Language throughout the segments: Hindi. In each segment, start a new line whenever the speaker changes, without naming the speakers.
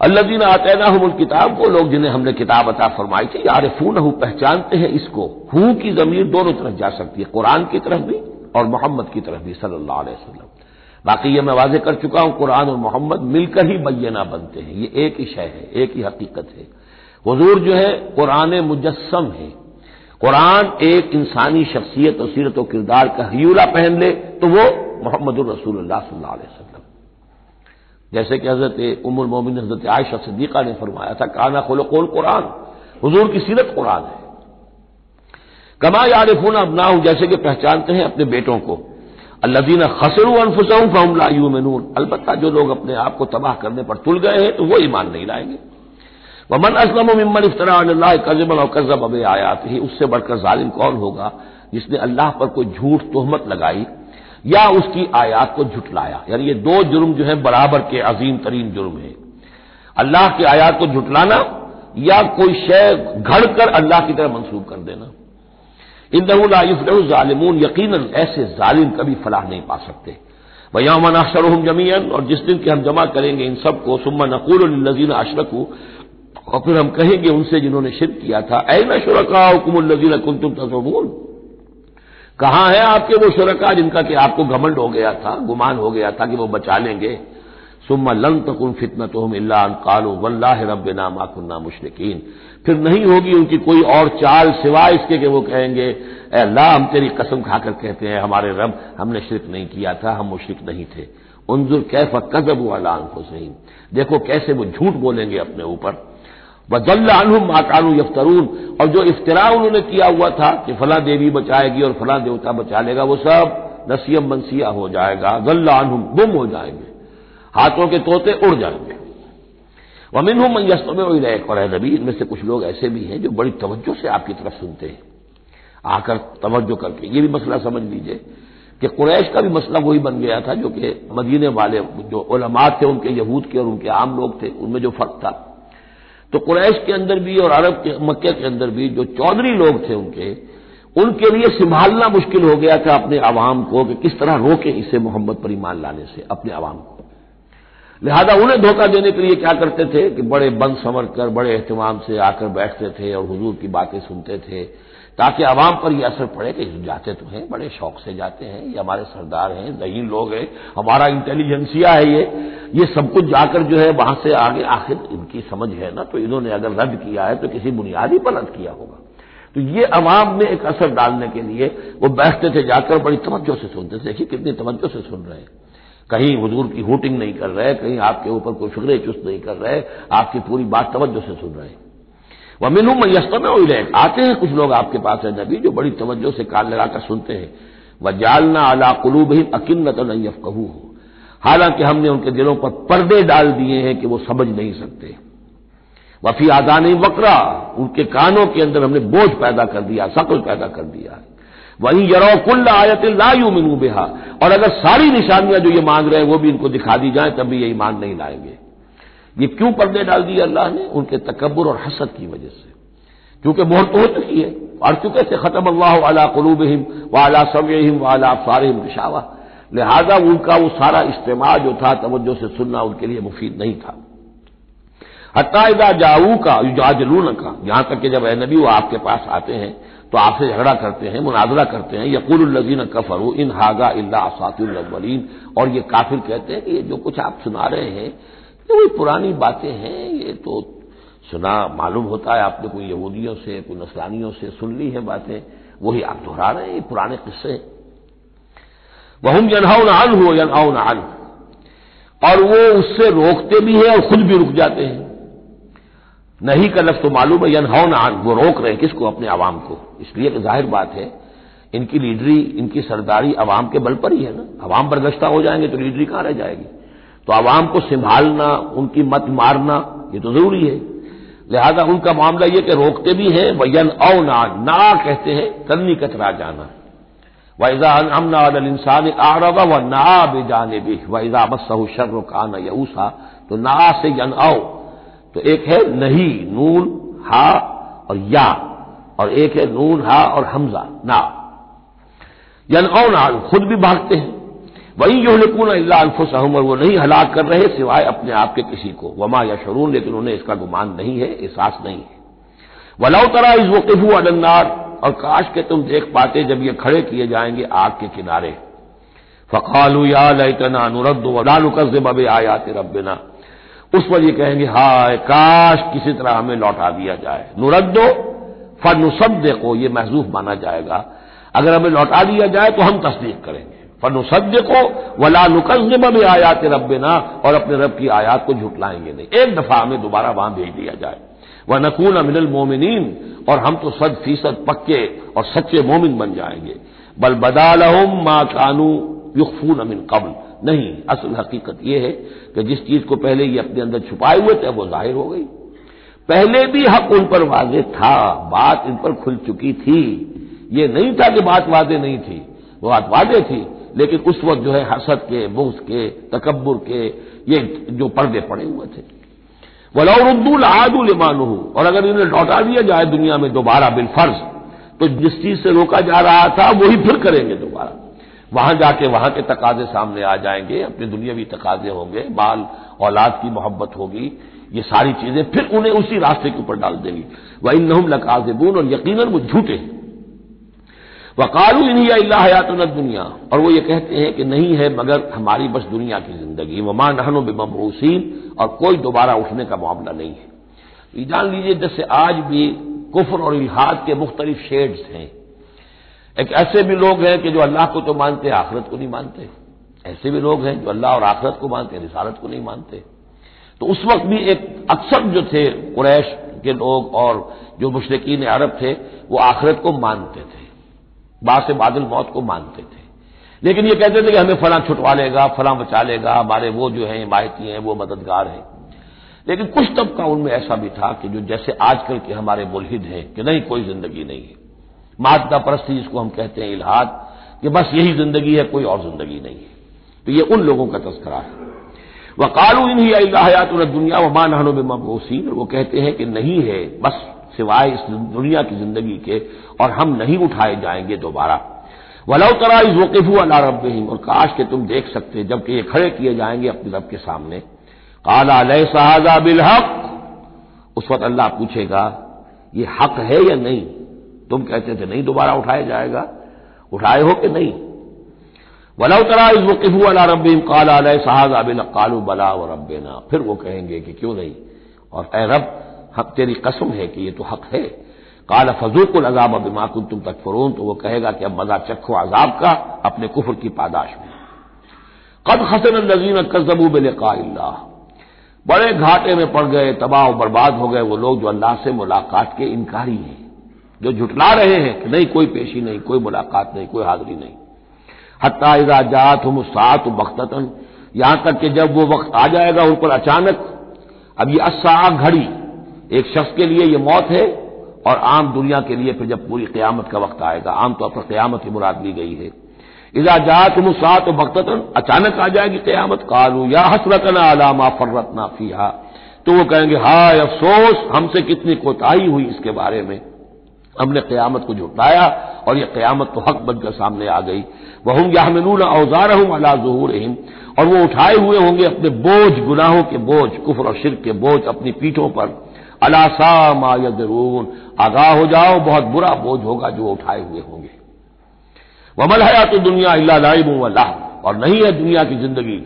अल्लाजीन आतना हम किताब को लोग जिन्हें हमने किताब अता फरमाई थी यारफून हूँ पहचानते हैं इसको। हूँ की जमीर दोनों तरफ़ जा सकती है, कुरान की तरफ़ भी और मोहम्मद की तरफ़ भी, सल्लल्लाहु अलैहि वसल्लम। बाकी ये मैं वाजे कर चुका हूँ, कुरान और मोहम्मद मिलकर ही बैना बनते हैं। ये एक ही शय है, एक ही हकीकत है। हजूर जो है, कुरान मुजस्म है। कुरान एक इंसानी शख्सियत और सीरत और किरदार का हयूला पहन ले तो वो मोहम्मद रसूलुल्लाह सल्लल्लाहु अलैहि वसल्लम। जैसे कि हज़रत उमुल मोमिन हज़रत आयशा सिद्दीका ने फरमाया था, काना खुलकुल कुरान, हजूर की सीरत कुरान है। कमा यारिफून हूँ जैसे कि पहचानते हैं अपने बेटों को। अल्लादीन खसरू अनफुसहूं फहमला यूमिनून। अलबत्ता जो लोग अपने आप को तबाह करने पर तुल गए हैं तो वो ईमान नहीं लाएँगे। वमन असलम मिमन इफ्तरा कजबल और कजब अब आयात ही उससे बढ़कर जालिम कौन होगा जिसने अल्लाह पर कोई झूठ तोहमत लगाई? या उसकी आयात को झुटलाया। यानी ये दो जुर्म जो है, बराबर के अजीम तरीन जुर्म है। अल्लाह की आयात को झुटलाना या कोई शय घड़कर अल्लाह की तरह मंसूब कर देना। इन ालिमून यकीन ऐसे जालिम कभी फलाह नहीं पा सकते। वयामन अशरहम ज़मीन और जिस दिन के हम जमा करेंगे इन सबको, सुम्मा नकूल नजीन अशरकू, और फिर हम कहेंगे उनसे जिन्होंने शिरक किया था ऐ न शुरका हुकुम नजीन कहाँ है आपके वो शुरका जिनका कि आपको घमंड हो गया था, गुमान हो गया था कि वो बचा लेंगे? सुम्मा लन तकुन तो हम कालो, वल्लाह रब नामा कुन्ना मुशरकिन। फिर नहीं होगी उनकी कोई और चाल सिवाय इसके कि वो कहेंगे अल्लाह, हम तेरी कसम खाकर कहते हैं, हमारे रब, हमने शिरक नहीं किया था, हम मुशरक नहीं थे। उनजुर कैफ कजब वाला सही देखो कैसे वो झूठ बोलेंगे अपने ऊपर। वजल्ला माकानू यफ्तरून। और जो इफ्तरा उन्होंने किया हुआ था कि फला देवी बचाएगी और फला देवता बचा लेगा, वो सब नसीम मनसिया हो जाएगा गल्ला गुम हो जाएँगे। हाथों के तोते उड़ जाएँगे। वमिन मैस्तम और नबी, इनमें से कुछ लोग ऐसे भी हैं जो बड़ी तवज्जो से आपकी तरफ़ सुनते हैं। आकर तवज्जो करके। ये भी मसला समझ लीजिए कि कुरैश का भी मसला वही बन गया था जो कि मदीने वाले जो ओलमात थे, उनके यहूद के और उनके आम लोग थे, उनमें जो फ़र्क था। तो कुरैश के अंदर भी और अरब के, मक्के के अंदर भी जो चौधरी लोग थे उनके उनके लिए संभालना मुश्किल हो गया था अपने आवाम को कि किस तरह रोके इसे मोहम्मद पर ईमान लाने से, अपने आवाम को। लिहाजा उन्हें धोखा देने के लिए क्या करते थे कि बड़े बंद संवर कर, बड़े अहतमाम से आकर बैठते थे और हजूर की बातें सुनते थे। ताकि आवाम पर यह असर पड़े कि जाते तो हैं, बड़े शौक से जाते हैं, ये हमारे सरदार हैं दही लोग हैं, हमारा इंटेलिजेंसिया है ये। ये सब कुछ जाकर जो है वहाँ से आगे, आखिर इनकी समझ है ना तो इन्होंने अगर रद्द किया है तो किसी बुनियादी पर रद्द किया होगा। तो ये अवाम में एक असर डालने के लिए वो बैठते थे, जाकर बड़ी तवज्जो से सुनते थे। देखिए कितनी तवज्जो से सुन रहे हैं। कहीं हजूर की हुटिंग नहीं कर रहे, कहीं आपके ऊपर कोई फिक्रे चुस्त नहीं कर रहे, आपकी पूरी बात तवज्जो से सुन रहे हैं। वह मिनू में यस्तम आते हैं कुछ लोग आपके पास है नबी, जो बड़ी तवज्जो से कान लगाकर सुनते हैं। वह जालना अला कुलूब ही अकिन्नत नयफ कहू हो हालाँकि हमने उनके दिलों पर पर्दे डाल दिए हैं कि वो समझ नहीं सकते। वफी आदान वकरा, उनके कानों के अंदर हमने बोझ पैदा कर दिया, शकल पैदा कर दिया। वहीं यरो कुल्ला आयत लायू मिनू बेहा। और अगर सारी निशानियाँ जो ये मांग रहे हैं, वो भी इनको दिखा दी जाए, तब भी ये ईमान नहीं लाएँगे। ये क्यों पर्दे डाल दिए अल्लाह ने? उनके तकबर और हसद की वजह से। क्योंकि मोहर तो हो चुकी है। और चुके से खत्म अल्लाह अला कलूबहिम व अला समयहिम व अला अफसारहिम रिशावा लिहाजा उनका वो सारा इस्तेमाल जो था, तवज्जो से सुनना उनके लिए मुफीद नहीं था। हत्यादा जाऊ का युजाजलून का यहाँ तक कि जब नबी वो आपके पास आते हैं तो आपसे झगड़ा करते हैं, मुनाजरा करते हैं यकूल लजीन कफरू इन हागा असातुलवलीन और ये काफिर कहते हैं कि ये जो कुछ आप सुना रहे हैं ये वही पुरानी बातें हैं, ये तो सुना, मालूम होता है, आपने कोई यहूदियों से, कोई नसलानियों से सुन ली है बातें, वही आप दोहरा रहे हैं, ये पुराने किस्से वहम यनहाउ नान हो यनहाउ नान और वो उससे रोकते भी हैं और खुद भी रुक जाते हैं। नहीं का लफ्ज तो मालूम है यनहाउ नान वो रोक रहे हैं किसको, अपने आवाम को। इसलिए कि ज़ाहिर बात है, इनकी लीडरी, इनकी सरदारी अवाम के बल पर ही है ना। अवाम बरगश्ता हो जाएँगे तो लीडरी कहाँ रह जाएगी? तो अवाम को संभालना, उनकी मत मारना, ये तो ज़रूरी है। लिहाजा उनका मामला यह कि रोकते भी हैं, वयन औ ना ना कहते हैं करनी कतरा जाना। वैजा अमना इंसान आरबा व ना बेजाने भी वैजा मसहु शर्र कान यूसा तो ना से यन औ। तो एक है नहीं, नून, हा और या। और एक है नून, हा और हमजा, ना। यन औ ना खुद भी भागते हैं। वही जो लिकून अल्लाफुसहम और वो नहीं हलाक कर रहे सिवाय अपने आप के किसी को। वमा या शरून लेकिन उन्हें इसका गुमान नहीं है, एहसास नहीं है। वलाउ तरा इस वकीफू अदन्नार और काश के तुम देख पाते जब ये खड़े किए जाएँगे आग के किनारे। फ़कालू या लैतना नुरद वलानुकज बब आयात रबना उस पर ये कहेंगे, हाय, काश किसी तरह हमें लौटा दिया जाए। नुरद्दो फनुसब देखो ये महजूफ माना जाएगा। अगर हमें लौटा दिया जाए तो हम तस्दीक करेंगे। फनुसद को वला नुकजब में आयात रबना और अपने रब की आयात को झुटलाएँगे नहीं। एक दफ़ा हमें दोबारा वहाँ भेज दिया जाए। वह नकून अमिनल मोमिन और हम तो सद फ़ीसद पक्के और सच्चे मोमिन बन जाएँगे। बल बदालहम मा कानू युखफून अमिन कबल। नहीं, असल हकीकत यह है कि जिस चीज़ को पहले ये अपने अंदर छुपाए हुए थे, वो ज़ाहिर हो गई। पहले भी हक उन पर वाजे था, बात इन पर खुल चुकी थी। ये नहीं था कि बात वादे नहीं थी वो बात वादे थी। लेकिन उस वक्त जो है हसद के, बुग्स के तकबर के, ये जो पर्दे पड़े हुए थे। वलौरुद्दुल आदुल मानू और अगर इन्हें लौटा दिया जाए दुनिया में दोबारा बिलफर्ज तो जिस चीज़ से रोका जा रहा था, वही फिर करेंगे दोबारा। वहाँ जाके वहाँ के तकाजे सामने आ जाएँगे, अपने दुनियावी तकाजे होंगे, बाल, औलाद की मोहब्बत होगी, ये सारी चीज़ें फिर उन्हें उसी रास्ते के ऊपर डाल देंगी। वह इन नहम लकाजबून, और यकीन वो झूठे हैं। वकालू इन्हीं हयात दुनिया और वो ये कहते हैं कि नहीं है, मगर हमारी बस दुनिया की ज़िंदगी। वमा नहनो बेमबूसीन और कोई दोबारा उठने का मामला नहीं है। जान लीजिए, जैसे आज भी कुफर और इलाहाद के मुख्तलिफ़ शेड्स हैं। एक ऐसे भी लोग हैं कि जो अल्लाह को तो मानते, आखिरत को नहीं मानते। ऐसे भी लोग हैं जो अल्लाह और आखिरत को मानते, रिसालत को नहीं मानते। तो उस वक्त भी एक अक्सर जो थे, कुरैश के लोग और जो मुशरकिन अरब थे, वो आखिरत को मानते थे। बास बादल मौत को मानते थे। लेकिन ये कहते थे कि हमें फला छुटवा लेगा फला बचा लेगा हमारे वो जो है, हिमायती हैं, वो मददगार हैं। लेकिन कुछ तबका उनमें ऐसा भी था कि जो जैसे आजकल के हमारे मुलहिद हैं कि नहीं, कोई ज़िंदगी नहीं है। मादा परस्ती जिसको हम कहते हैं इलाहाद, कि बस यही ज़िंदगी है, कोई और ज़िंदगी नहीं है। तो ये उन लोगों का तस्करा है। वह कालू इन ही अल्लाहयात दुनिया व मान में मबूसीन वो कहते हैं कि नहीं है, बस सिवाय इस दुनिया की ज़िंदगी के, और हम नहीं उठाए जाएँगे दोबारा। वलौ तरा इस वकीफू अला रब और काश के तुम देख सकते, जबकि ये खड़े किए जाएँगे अपने रब के सामने। काला लय सहाजा बिल हक, उस वक्त अल्लाह पूछेगा, ये हक है या नहीं? तुम कहते थे, नहीं, दोबारा उठाया जाएगा। उठाए हो कि नहीं? वलौ तरा इस वकीफू अला रब काला लय सहाजा बिल कालू बला व रबेना फिर वो कहेंगे कि क्यों नहीं? और ए रब हक तेरी कसम है कि ये तो हक है। काला फजूकुल अजाब अब माकुन तुम तक फरोन तो वो कहेगा कि अब मज़ा चखो अजाब का अपने कुफर की पादाश में। कद हसन नजीन कजबू बिलका बड़े घाटे में पड़ गए, तबाह बर्बाद हो गए वो लोग जो अल्लाह से मुलाकात के इनकारी हैं, जो झुटला रहे हैं कि नहीं, कोई पेशी नहीं, कोई मुलाकात नहीं, कोई हाजिरी नहीं। हत्या इजा जात हम सात बख्तन यहाँ तक कि जब वो वक्त आ जाएगा उन पर अचानक, अब ये अस्सा घड़ी। एक शख्स के लिए ये मौत है और आम दुनिया के लिए फिर जब पूरी क्यामत का वक्त आएगा आमतौर पर क्यामत की मुराद ली गई है। इजा जात मुसात बख्तन अचानक आ जाएगी क्यामत। कालू, या हसरतना अलामा फर्रतना फीहा। तो वो कहेंगे, हाय अफसोस, हमसे कितनी कोताही हुई इसके बारे में। हमने क्यामत को जुटाया और यह क्यामत तो हक बनकर सामने आ गई। वह हम यामिनून औज़ार हूँ अला जहूर हिम और वो उठाए हुए होंगे अपने बोझ, गुनाहों के बोझ, कुफर और शिर के बोझ अपनी पीठों पर। अलासा मायदरून आगाह हो जाओ, बहुत बुरा बोझ होगा जो उठाए हुए होंगे। वमल हया तो दुनिया अल्लाह और नहीं है दुनिया की ज़िंदगी,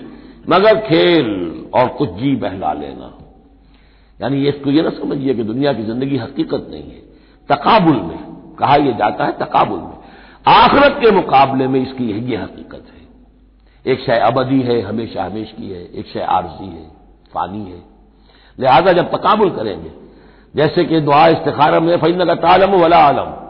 मगर खेल और कुछ जी बहला लेना। यानी इसको ये ना समझिए कि दुनिया की ज़िंदगी हकीकत नहीं है, तकाबुल में। कहा यह जाता है तकाबुल में। आखरत के मुकाबले में इसकी यही हकीकत है। एक शय अबदी है, हमेशा हमेश की है। एक शय आरजी है, फानी है। लिहाजा जब तकाबुल करेंगे। जैसे कि दुआ इस्तारा में फ़ैन का तालम वला आलम।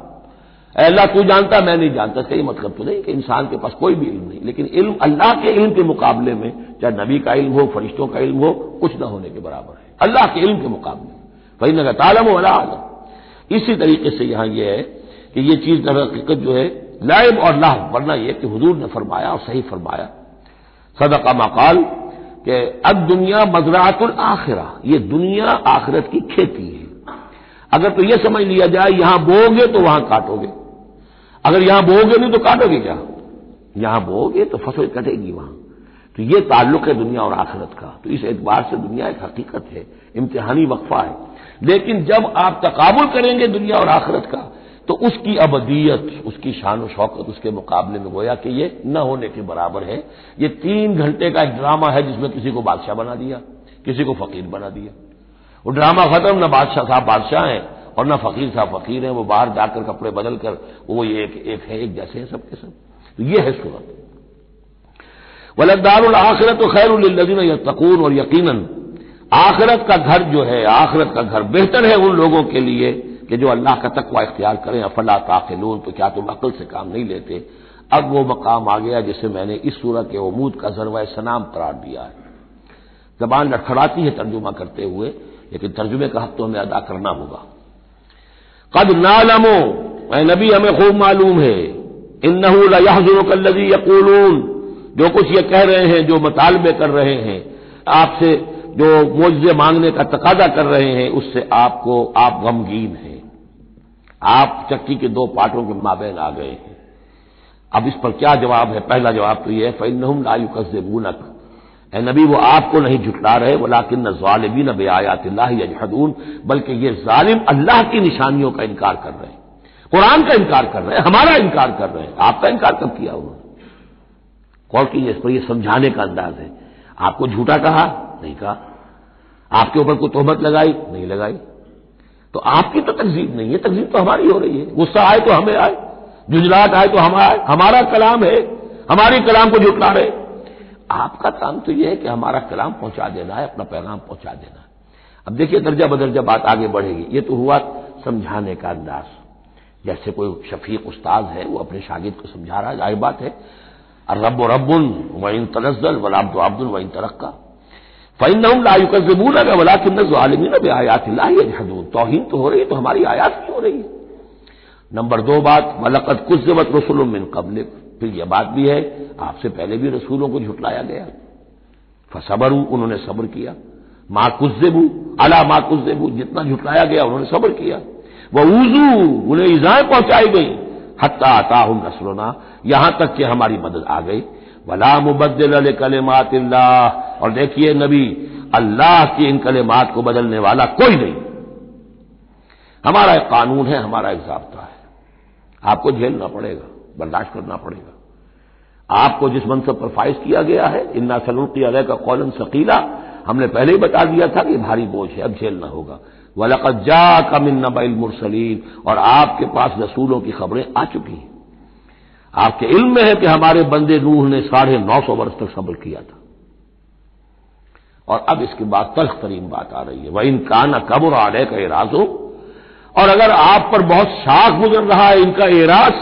अल्लाह, तू जानता, मैं नहीं जानता। इसका मतलब तो नहीं कि इंसान के पास कोई भी इल्म नहीं। लेकिन इल्म, अल्लाह के इल्म के मुकाबले में, चाहे नबी का इल्म हो, फरिश्तों का इल्म हो, कुछ ना होने के बराबर है। अल्लाह के इल्म के मुकाबले में। फ़ैन का तालम वला आलम। इसी तरीके से यहाँ यह है कि यह चीज़ हकीकत जो है लाइब और लाह वरना यह कि हजूर ने फरमाया और सही फरमाया। सदका मकाल कि अब दुनिया मजरातुल आखिरा, ये दुनिया आखिरत की खेती है। अगर तो यह समझ लिया जाए, यहाँ बोगे तो वहाँ काटोगे। अगर यहाँ बोगे नहीं तो काटोगे क्या? यहाँ बोगे तो फ़सल कटेगी वहाँ। तो ये ताल्लुक है दुनिया और आखिरत का। तो इस एतबार से दुनिया एक हकीकत है, इम्तिहानी वक्फा है। लेकिन जब आप तकाबुल करेंगे दुनिया और आखिरत का तो उसकी अबदियत उसकी शान शौकत उसके मुकाबले में गोया कि ये न होने के बराबर है। ये तीन घंटे का एक ड्रामा है जिसमें किसी को बादशाह बना दिया किसी को फकीर बना दिया। वो ड्रामा खत्म न बादशाह साहब बादशाह हैं और न फकीर साहब फकीर हैं। वो बाहर जाकर कपड़े बदल कर वो ये एक, एक है एक जैसे हैं सबके सब। तो ये है सूरत। वलदारुल आखिरत तो खैर लदीन तकून और यकीन आखिरत का घर जो है आखिरत का घर बेहतर है उन लोगों के लिए कि जो अल्लाह का तकवा इख्तियार करें, अफला ताखिलून तो क्या तुम अकल से काम नहीं लेते? अब वो मकाम आ गया जिसे मैंने इस सूरत के उमूद का जरवा सनाम करार दिया है। जबान लड़खड़ाती है तर्जुमा करते हुए, लेकिन तर्जुमे का हक तो हमें अदा करना होगा। कद नालमो नबी, हमें खूब मालूम है। इन नहूलजी यकूलून, जो कुछ ये कह रहे हैं, जो मुतालबे कर रहे हैं, आपसे जो मुआवजे मांगने का तकाजा कर रहे हैं, उससे आपको आप गमगीन हैं। आप चक्की के दो पार्टों के माबेन आ गए हैं। अब इस पर क्या जवाब है? पहला जवाब तो यह है फ़ैनहम लायु ए नबी, वो आपको नहीं झुटला रहे, वलाकिन ालिबी न बेआयात यजहदून, बल्कि ये जालिम अल्लाह की निशानियों का इनकार कर रहे हैं। कुरान का इनकार कर रहे हैं, हमारा इनकार कर रहे हैं। आपका इनकार कब किया उन्होंने? कौन की इस पर यह समझाने का अंदाज है। आपको झूठा कहा? नहीं कहा। आपके ऊपर कोई तोहमत लगाई? नहीं लगाई। तो आपकी तो तकजीब नहीं है, तकजीब तो हमारी हो रही है। गुस्सा आए तो हमें आए जुजलाट आए तो हम आए। हमारा कलाम है, हमारी कलाम को जुटला रहे। आपका काम तो यह है कि हमारा कलाम पहुँचा देना है, अपना पैगाम पहुँचा देना है। अब देखिए, दर्जा बदर्जा बात आगे बढ़ेगी। ये तो हुआ समझाने का अंदाज। जैसे कोई शफीक उस्ताद है, वो अपने शागिद को समझा रहा है ज़ाहिर बात है। रब रबुन इन तनजल वलाब्द अब्दुल व इन तरक्का। फ़ैन लायु का जबून अगर वला किन्न आलमीन अब आयात हदून तोहिन तो हो रही है तो हमारी आयात भी हो रही है नंबर दो बात मलकत कुजबत रसुल मिन कबल फिर यह बात भी है आपसे पहले भी रसूलों को झुटलाया गया फसबर उन्होंने सब्र किया माँ कुजेबू अला माँ कुजेबू जितना झुटलाया गया उन्होंने सब्र किया वह ऊजू उन्हें ईजाएँ पहुंचाई गई हत्ता आता हूँ नसलोना यहाँ तक कि हमारी मदद आ गई वला मुबदल कलेमात और देखिए नबी, अल्लाह की इन कलेमात को बदलने वाला कोई नहीं। हमारा एक कानून है, हमारा एक जबता है। आपको झेलना पड़ेगा, बर्दाश्त करना पड़ेगा। आपको जिस मनसब पर फाइज किया गया है, इन्ना सलूकी अलह का कौलन सकीला, हमने पहले ही बता दिया था कि भारी बोझ है, अब झेलना होगा। वलकजा कमिन नबैल मुरसलीन, और आपके पास रसूलों की खबरें आ चुकी हैं। आपके इल्म में है कि हमारे बंदे नूह ने साढ़े नौ सौ वर्ष तक सब्र किया था। और अब इसके बाद तल्ख तरीन बात आ रही है। वह इनका न कब्र आने का एराज और अगर आप पर बहुत शाख गुजर रहा है इनका एराज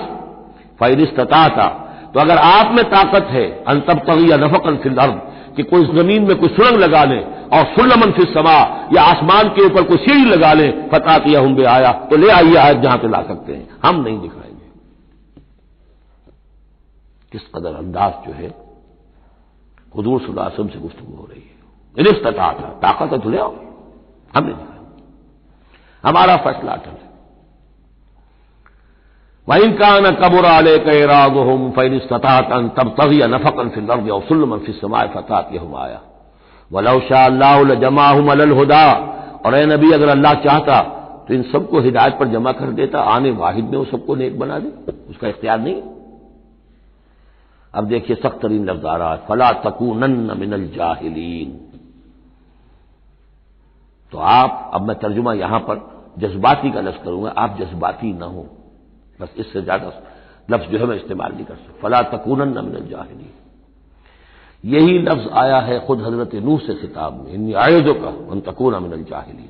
फैरिस्तता था तो अगर आप में ताकत है अंतब तग या नफकन फिलर्द कि कोई ज़मीन में कोई सुरंग लगा ले, और सुलमन फिर समा, या आसमान के ऊपर कोई सीढ़ी लगा ले फता किया हम आया तो ले आइए आयत जहाँ से ला सकते हैं। हम नहीं दिखाएँगे। किस कदर अंदाज जो है, हजूर सुलासम से गुफ्तु हो रही है। इनिस्तता था, ताकत तो ले आओ हमने हमारा फैसला अटल है। वहीं का न कबुर आले कैराग हम, फ़ैन सतातन तब तभी नफकन फिर लर्द और सुलमन फिर समाय फतात यह आया। वलौशा अल्लाह जमा हम अलहुदा और ए नबी, अगर अल्लाह चाहता तो इन सबको हिदायत पर जमा कर देता, आने वाहिद में वो सबको नेक बना दे। उसका इख्तियार नहीं अब देखिए सख्त तरीन लफ्जारा फला तकूनन मिनल जाहिलीन। तो आप, अब मैं तर्जुमा यहाँ पर जज्बाती का लफ्ज करूँगा, आप जज्बाती ना हो। बस इससे ज़्यादा लफ्ज जो है मैं इस्तेमाल नहीं कर सकता। फला तकून न जाहिली यही लफ्ज आया है खुद हज़रत नूह से खिताब में। इन आयोजों का उन तकून मिनल जाहिली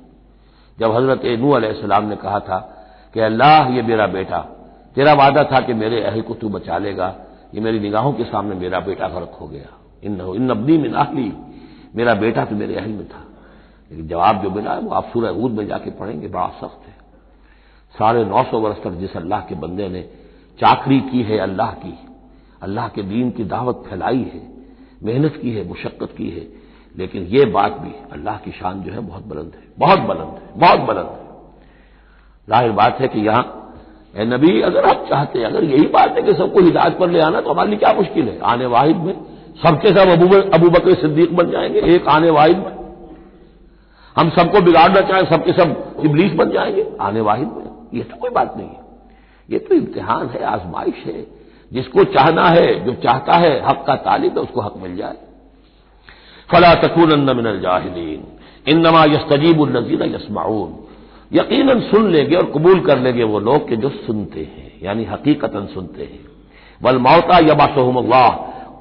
जब हज़रत नू अलैहिस्सलाम ने कहा था कि अल्लाह, ये मेरा बेटा, तेरा वादा था कि मेरे अहल को तू बचा लेगा, ये मेरी निगाहों के सामने मेरा बेटा गर्क हो गया। इन इन नबनी में नाहली मेरा बेटा तो मेरे अहल में था। लेकिन जवाब जो मिला है वो आप सूर्य ऊद में जाके पढ़ेंगे, बड़ा सख्त है। साढ़े नौ सौ वर्ष तक जिस अल्लाह के बंदे ने चाकरी की है, अल्लाह की, अल्लाह के दीन की दावत फैलाई है, मेहनत की है, मुशक्कत की है, लेकिन ये बात भी अल्लाह की शान जो है बहुत बुलंद है, बहुत बुलंद है, बहुत बुलंद है। ज़ाहिर बात है कि यहाँ ए नबी, अगर आप चाहते हैं, अगर यही बात है कि सबको हिदायत पर ले आना तो हमारे लिए क्या मुश्किल है? आने वाहिद में सबके सब अबू अबू बकर सिद्दीक बन जाएँगे, एक आने वाहिद में। हम सबको बिगाड़ना चाहें, सबके सब इबलीस बन जाएँगे, आने वाहिद में ये तो कोई बात नहीं है। ये तो इम्तिहान है, आजमाइश है। जिसको चाहना है, जो चाहता है, हक का तालिब है, उसको हक मिल जाए। फला तकून मिनल जाहिदीन इन नमा यस्तजीब नजीर यसमाउन यकीन सुन लेंगे और कबूल कर लेंगे वो लोग के जो सुनते हैं, यानी हकीकतन सुनते हैं। वल मौता यबा सोहमल्लाह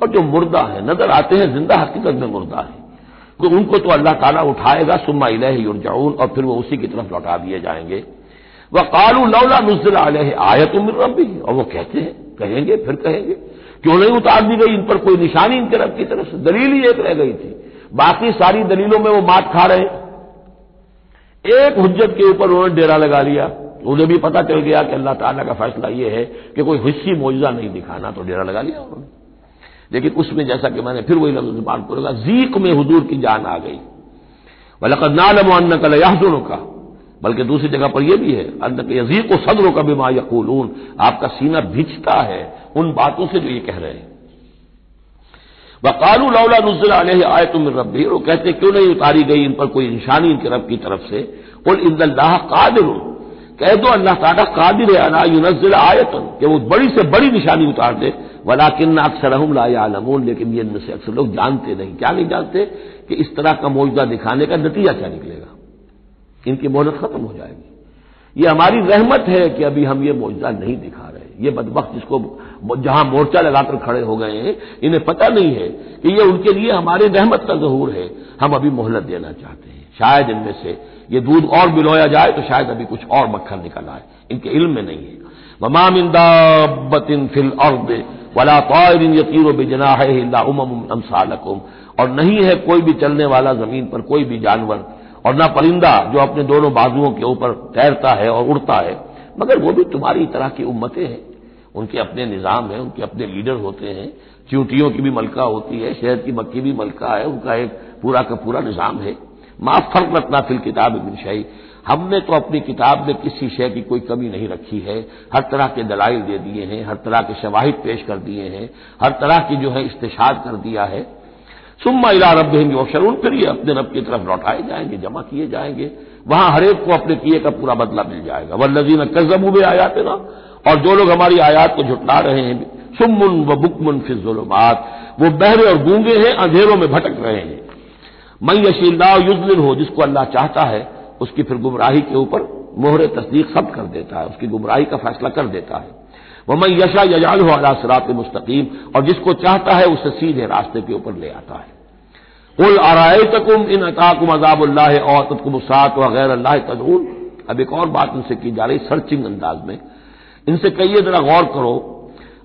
और जो मुर्दा है, नज़र आते हैं, ज़िंदा हकीकत में मुर्दा है। उनको तो अल्लाह ताला उठाएगा, सुम्मा इलह युरजाउन और फिर वो उसी की तरफ़ लौटा दिए जाएँगे। वह कालू लौला नुजल आयत उमिर रबी और वो कहते हैं, कहेंगे, फिर कहेंगे, क्यों नहीं उतार दी गई इन पर कोई निशानी इनके रब की तरफ़ से? दलील ही एक रह गई थी। बाकी सारी दलीलों में वो मात खा रहे एक हुज्जत के ऊपर उन्होंने डेरा लगा लिया। उन्हें भी पता चल गया कि अल्लाह ताला का फैसला यह है कि कोई हिस्सी मौजा नहीं दिखाना तो डेरा लगा लिया उन्होंने। लेकिन उसमें जैसा कि मैंने फिर वही लफ्ज ज़ुबान को लगा जीक में हजूर की जान आ गई। वलकद नालम अन्न कल याहजुन का बल्कि दूसरी जगह पर यह भी है अन्न यजीक सदरों का भी मा यकूलून। आपका सीना भिजता है, उन बातों से जो ये कह रहे हैं। वकालू लौला नुजल आय तुम रबी वो कहते क्यों नहीं उतारी गई इन पर कोई निशानी इनके रब की तरफ़ से? और इंदल्लाह कादिर कह दो, अल्लाह ताला कादिर अला युनजिल आयतन। कि वो बड़ी से बड़ी निशानी उतार दे वला किन अक्सर लामून लेकिन ये इनमें से अक्सर लोग जानते नहीं। क्या नहीं जानते? कि इस तरह का मौजूदा दिखाने का नतीजा क्या निकलेगा? इनकी मोहलत खत्म हो जाएगी। ये हमारी रहमत है कि अभी हम ये मौजूदा नहीं दिखा रहे ये बदबक जिसको जहाँ मोर्चा लगाकर खड़े हो गए हैं, इन्हें पता नहीं है कि ये उनके लिए हमारी रहमत का जहूर है। हम अभी मोहलत देना चाहते हैं। शायद इनमें से ये दूध और बिलोया जाए तो शायद अभी कुछ और मक्खन निकल आए। इनके इल्म में नहीं है। ममाम इंदाबतिन फिल अर्द वला तौरिन यतीर बिजना है अमसालकुम। और नहीं है कोई भी चलने वाला ज़मीन पर कोई भी जानवर, और ना परिंदा जो अपने दोनों बाजुओं के ऊपर तैरता है और उड़ता है, मगर वो भी तुम्हारी तरह की उम्मतें हैं। उनके अपने निज़ाम है, उनके अपने लीडर होते हैं। च्यूटियों की भी मलका होती है, शहद की मक्की भी मलका है, उनका एक पूरा का पूरा निज़ाम है। माफ़ फ़र्क रखना फिल किताब बिन शाही हमने तो अपनी किताब में किसी शय की कोई कमी नहीं रखी है। हर तरह के दलाइल दे दिए हैं, हर तरह के शवाहिद पेश कर दिए हैं, हर तरह की जो है इस्तेशाद कर दिया है। सुम्मा इला रब शरून फिर ये अपने रब की तरफ़ लौटाए जाएँगे, जमा किए जाएँगे। वहाँ हरेक को अपने किए का पूरा बदला मिल जाएगा। वल्लजीन कजबू आयात है ना और जो लोग हमारी आयात को झुटला रहे हैं सुमन व बुकमन फिजुलमात वो बहरे और गूँगे हैं, अंधेरों में भटक रहे हैं। मई यशील्ला युजलिन हो, जिसको अल्लाह चाहता है उसकी फिर गुमराही के ऊपर मोहर तस्दीक सब कर देता है, उसकी गुमराही का फैसला कर देता है। वह मैं यशा यजाल हो अला सरात मुस्तकीम, और जिसको चाहता है उसे सीधे रास्ते के ऊपर ले आता है। उल आराय तकुम इन अताकुम अजाबुल्लाह और तत्कुम सात वगैर अल्लाह तदून अब एक और बात उनसे की जा रही, सर्चिंग अंदाज में। इनसे कहिए जरा गौर करो,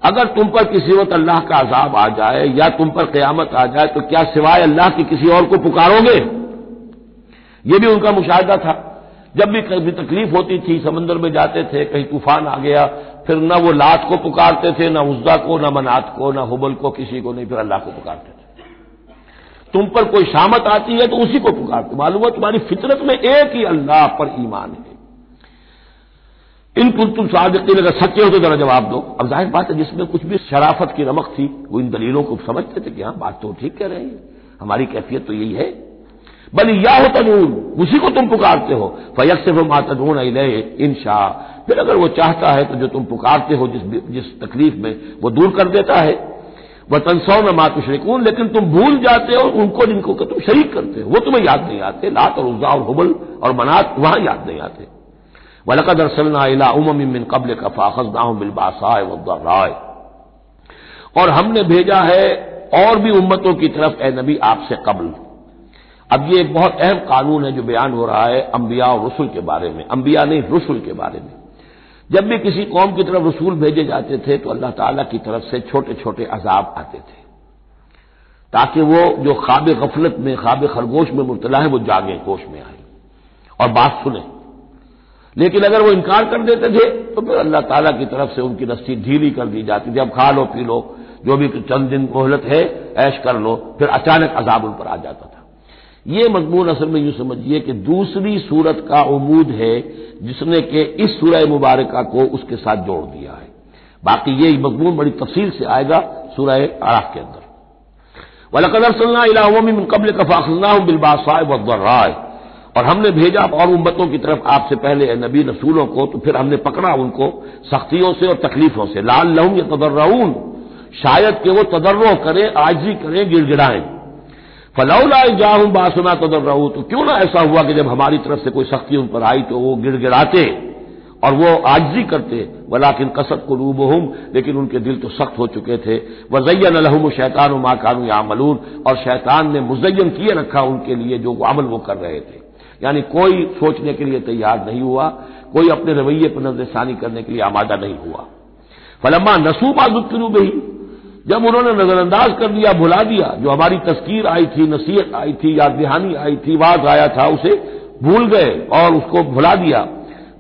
अगर तुम पर किसी वक्त अल्लाह का अजाब आ जाए या तुम पर क्यामत आ जाए तो क्या सिवाय अल्लाह के किसी और को पुकारोगे? यह भी उनका मुशाहिदा था। जब भी कभी तकलीफ़ होती थी, समंदर में जाते थे, कहीं तूफ़ान आ गया, फिर न वो लात को पुकारते थे, न उज्जा को, न मनात को, न हुबल को, किसी को नहीं, फिर अल्लाह को पुकारते थे। तुम पर कोई शामत आती है तो उसी को पुकारते। मालूम है तुम्हारी फितरत में एक ही अल्लाह पर ईमान है। इन कुल तुम सादिकीन, अगर सच्चे हो तो जरा जवाब दो। अब ज़ाहिर बात है, जिसमें कुछ भी शराफत की रमक थी, वो इन दलीलों को समझते थे कि हाँ बात तो ठीक कह रहे हैं। हमारी कैफियत तो यही है। बल या हो तनून, उसी को तुम पुकारते हो। फयक से वो मातून इन शाह फिर अगर वो चाहता है तो जो तुम पुकारते हो, जिस जिस तकलीफ़ में, वो दूर कर देता है। वह तनसौ न मात शरीकून लेकिन तुम भूल जाते हो उनको, जिनको तुम शरीक करते हो। वो तुम्हें याद नहीं आते। लात और उज्जा और हुबल और मनात, वहाँ याद नहीं आते। वलकद अरसलना उमिन कबल का फाखजना बिलबासाय वराय और हमने भेजा है और भी उम्मतों की तरफ़, ए नबी, आपसे कबल। अब ये एक बहुत अहम कानून है जो बयान हो रहा है अंबिया और रसुल के बारे में। अंबिया नहीं, रसुल के बारे में। जब भी किसी कौम की तरफ़ रसूल भेजे जाते थे तो अल्लाह ताला की तरफ़ से छोटे छोटे अजाब आते थे। ताकि वो जो खाब गफलत में खाब खरगोश में मुबतला है, वो जागे, होश में आए। और बात सुने। लेकिन अगर वो इनकार कर देते थे तो फिर अल्लाह ताला की तरफ़ से उनकी रस्सी ढीली कर दी जाती थी। अब खा लो, पी लो। जो भी चंद दिन मोहलत है, ऐश कर लो। फिर अचानक अजाब उन पर आ जाता था। ये मजमून असल में यूँ समझिए कि दूसरी सूरत का उमूद है जिसने के इस सूरह मुबारक को उसके साथ जोड़ दिया है। बाकी ये मजमून बड़ी तफसील से आएगा सूरह आराफ के अंदर। वलकदर सल्लामिन कबल कफाखना बिलबासाय वराय और हमने भेजा और उम्मतों की तरफ़ आपसे पहले नबी रसूलों को तो फिर हमने पकड़ा उनको सख्तियों से और तकलीफों से। लाल लहूम या तदर्राउन शायद कि वो तदर्रो करें, आजी करें, गिड़गिड़ाएँ। फलौला जाहूं बासुना तदर्रू तो क्यों ना ऐसा हुआ कि जब हमारी तरफ़ से कोई सख्ती उन पर आई तो वो गिड़गिड़ाते और वो आजी करते। वलाकिन कसत को रूबहम लेकिन उनके दिल तो सख्त हो चुके थे। वजैन अलहम शैतान माँ कानू या मलून और शैतान ने मुजयन किए रखा उनके लिए जो अमल वो कर रहे थे। यानी कोई सोचने के लिए तैयार नहीं हुआ, कोई अपने रवैये पर नजरसानी करने के लिए आमादा नहीं हुआ। फलम्मा नसूबा दुखरू ही जब उन्होंने नजरअंदाज कर दिया, भुला दिया, जो हमारी तस्कीर आई थी, नसीहत आई थी याद दहानी आई थी, वाज आया था, उसे भूल गए और उसको भुला दिया।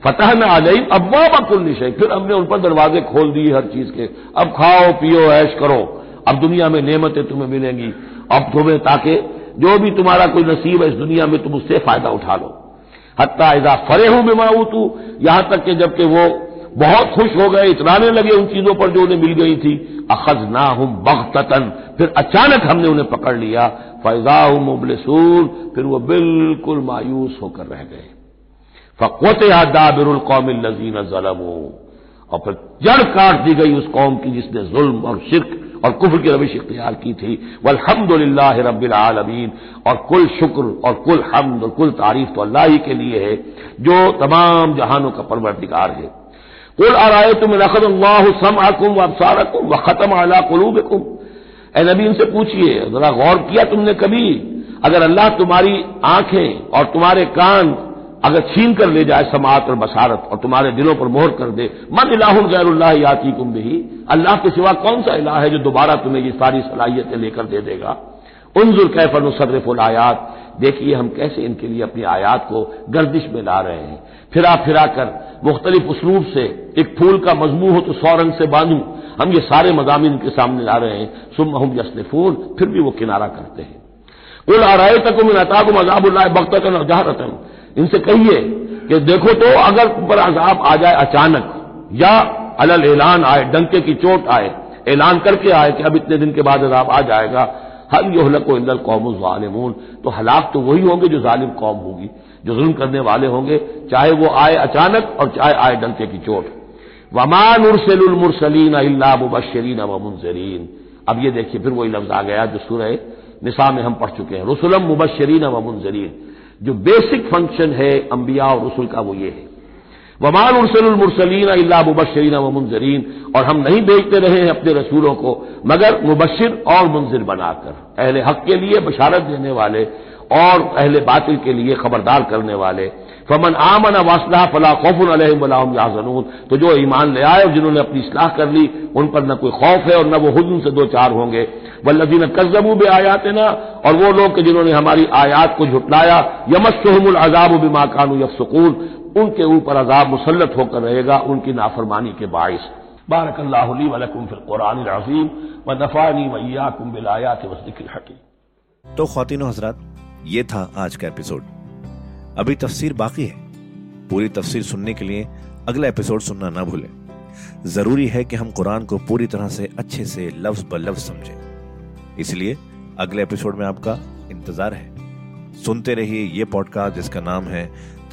फतह न आ जाई अब्बा बकुल निशय फिर हमने उन पर दरवाजे खोल दिए हर चीज़ के। अब खाओ, पियो, ऐश करो। अब दुनिया में नेमतें तुम्हें मिलेंगी। अब तुम्हें ताकि जो भी तुम्हारा कोई नसीब है इस दुनिया में, तुम उससे फ़ायदा उठा लो। हत्या फरे हूँ बिमाऊ तू यहाँ तक कि जबकि वो बहुत खुश हो गए, इतराने लगे उन चीज़ों पर जो उन्हें मिल गई थी। अखज ना हम बख्तन फिर अचानक हमने उन्हें पकड़ लिया। फैजा हूँ मुबलसूर फिर वो बिल्कुल मायूस होकर रह गए। फकवत दाबिरुल कौमिल नजीन जलमो। और फिर जड़ काट दी गई उस कौम की जिसने जुल्म और शिरक और कुफर की रविश इख्तियार की थी। वलहमदुल्ला रबीआलमीन और कुल शुक्र और कुल हमद और कुल तारीफ़ तो अल्लाह ही के लिए है, जो तमाम जहानों का परवरदिगार है। कुल आराय तुम रखद अल्लाह सम आकुम व अबसारकुम व खत्म अला कुलूबकुम ए नबी इनसे पूछिए जरा गौर किया तुमने कभी अगर अल्लाह तुम्हारी आँखें और तुम्हारे कान अगर छीन कर ले जाए समात और बसारत और तुम्हारे दिलों पर मोहर कर दे मन इलाहुल गैरुल्लाह याती कुम भी अल्लाह के सिवा कौन सा इलाह है जो दोबारा तुम्हें ये सारी सलाहियतें लेकर दे देगा उनजुर कैफन सदरफुल आयात। देखिए हम कैसे इनके लिए अपनी आयात को गर्दिश में ला रहे हैं। फिरा फिरा कर मुख्तलिफ़ उसलूब से एक फूल का मजमू हो तो सौ रंग से बांधू। हम ये सारे मजामी इनके सामने ला रहे हैं। सुम हम यसनफून, फिर भी वो किनारा करते हैं। उल आराय तक इन अताकुम अजाबुल्ला बख्तन और जहरतन। इनसे कहिए कि देखो तो अगर पर अजाब आ जाए अचानक, या अलल ऐलान आए, डंके की चोट आए, ऐलान करके आए कि अब इतने दिन के बाद अजाब आ जाएगा हल योहलक इंदल कौम ालिमून तो हलाक तो वही होंगे जो ालिम कौम होगी, जो जुल्म करने वाले होंगे, चाहे वो आए अचानक और चाहे आए डंके की चोट। वमान उर्सलमरसलीन अल्ला मुबशरीन अब ये देखिए, फिर वही लफ्ज आ गया जो सुरह निसा में हम पढ़ चुके हैं। रसुलम मुबशरीन व मुंजरीन जो बेसिक फ़ंक्शन है, अंबिया और रसुल का वो ये है। वमान उर्सलमरसलीन अल्ला मुबशरीन व मुंजरीन और हम नहीं भेजते रहे हैं अपने रसूलों को, मगर मुबशिर और मुंजिर बनाकर, अहले हक के लिए बशारत देने वाले और अहले बातिल के लिए खबरदार करने वाले। फमन आमन वासलाह फला खौफुन अलहम याजनून। तो जो ईमान ले आए और जिन्होंने अपनी इसलाह कर ली, उन पर न कोई खौफ है और न वो हुजन से दो चार होंगे। वल्लजीन कज्जबू भी आयात ना और वो लोग जिन्होंने हमारी आयात को झुटलाया यमस्हमुल अजाब बिमा कानू यफसकून। उनके ऊपर अजाब मुसलत होकर रहेगा, उनकी नाफरमानी के बायस बारक फिल कुरान अजीम व नफ़ानी वैयाकुम बिलायात वसदिक हकीम।
तो खातिन हजरात, ये था आज का एपिसोड। अभी तफसीर बाकी है। पूरी तफसीर सुनने के लिए अगला एपिसोड सुनना ना भूलें। ज़रूरी है कि हम कुरान को पूरी तरह से अच्छे से लफ्ज ब लफ्ज समझें। इसलिए अगले एपिसोड में आपका इंतज़ार है। सुनते रहिए ये पॉडकास्ट जिसका नाम है